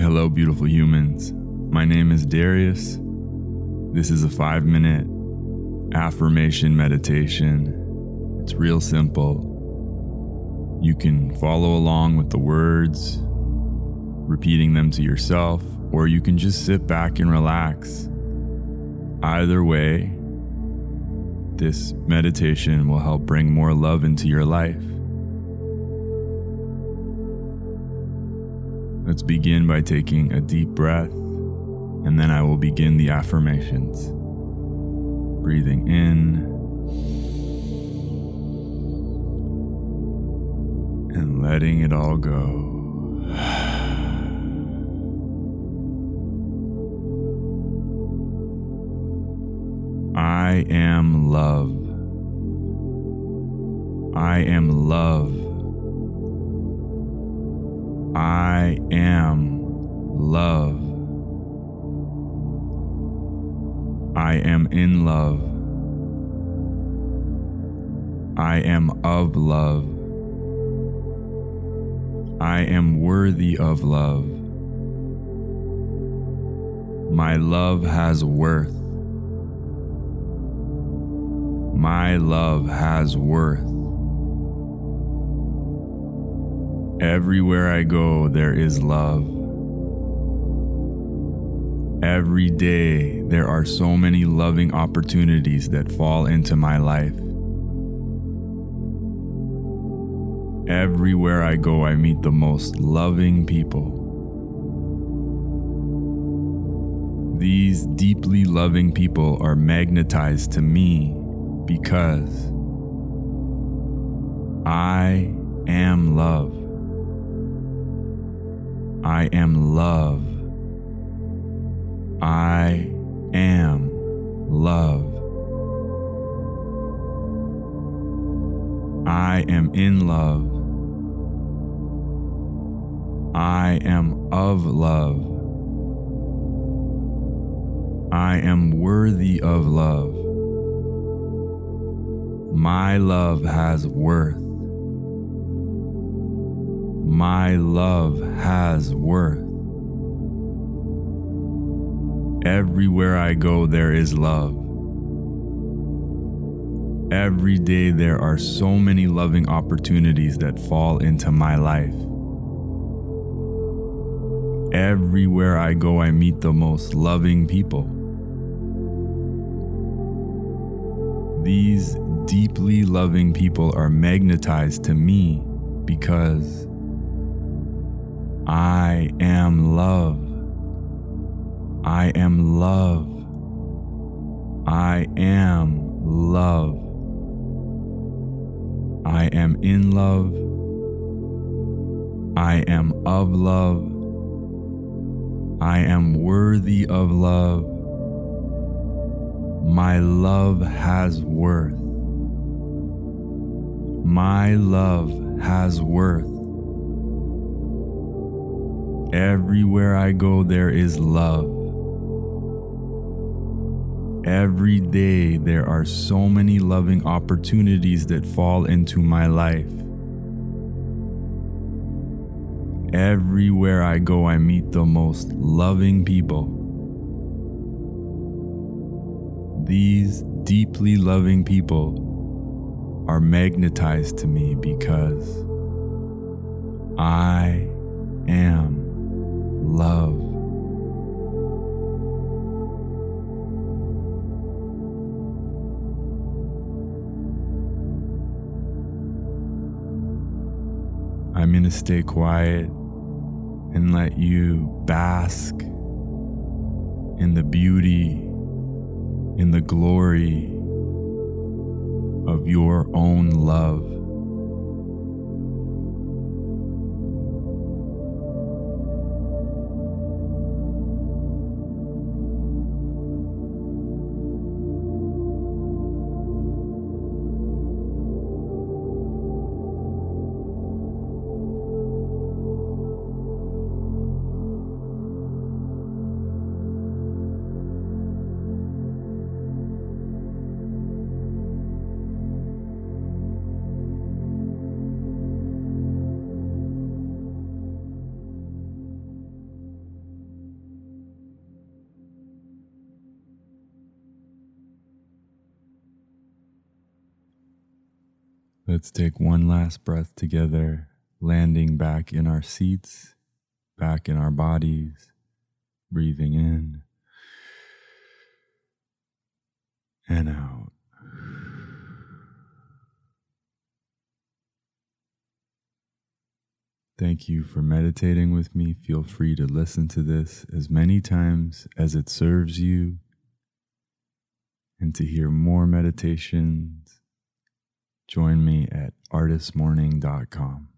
Hello, beautiful humans. My name is Darius. This is a five minute affirmation meditation. It's real simple. You can follow along with the words, repeating them to yourself, or you can just sit back and relax. Either way, this meditation will help bring more love into your life. Let's begin by taking a deep breath, and then I will begin the affirmations. Breathing in and letting it all go. I am love. I am love. I am love. I am in love. I am of love. I am worthy of love. My love has worth. My love has worth. Everywhere I go, there is love. Every day, there are so many loving opportunities that fall into my life. Everywhere I go, I meet the most loving people. These deeply loving people are magnetized to me because I am love. I am love. I am love. I am in love. I am of love. I am worthy of love. My love has worth. My love has worth. Everywhere I go, there is love. Every day, there are so many loving opportunities that fall into my life. Everywhere I go, I meet the most loving people. These deeply loving people are magnetized to me because I am love. I am love. I am love. I am in love. I am of love. I am worthy of love. My love has worth. My love has worth. Everywhere I go, there is love. Every day, there are so many loving opportunities that fall into my life. Everywhere I go, I meet the most loving people. These deeply loving people are magnetized to me because I'm going to stay quiet and let you bask in the beauty, in the glory of your own love. Let's take one last breath together, landing back in our seats, back in our bodies, breathing in and out. Thank you for meditating with me. Feel free to listen to this as many times as it serves you. And to hear more meditations, join me at artistmorning.com.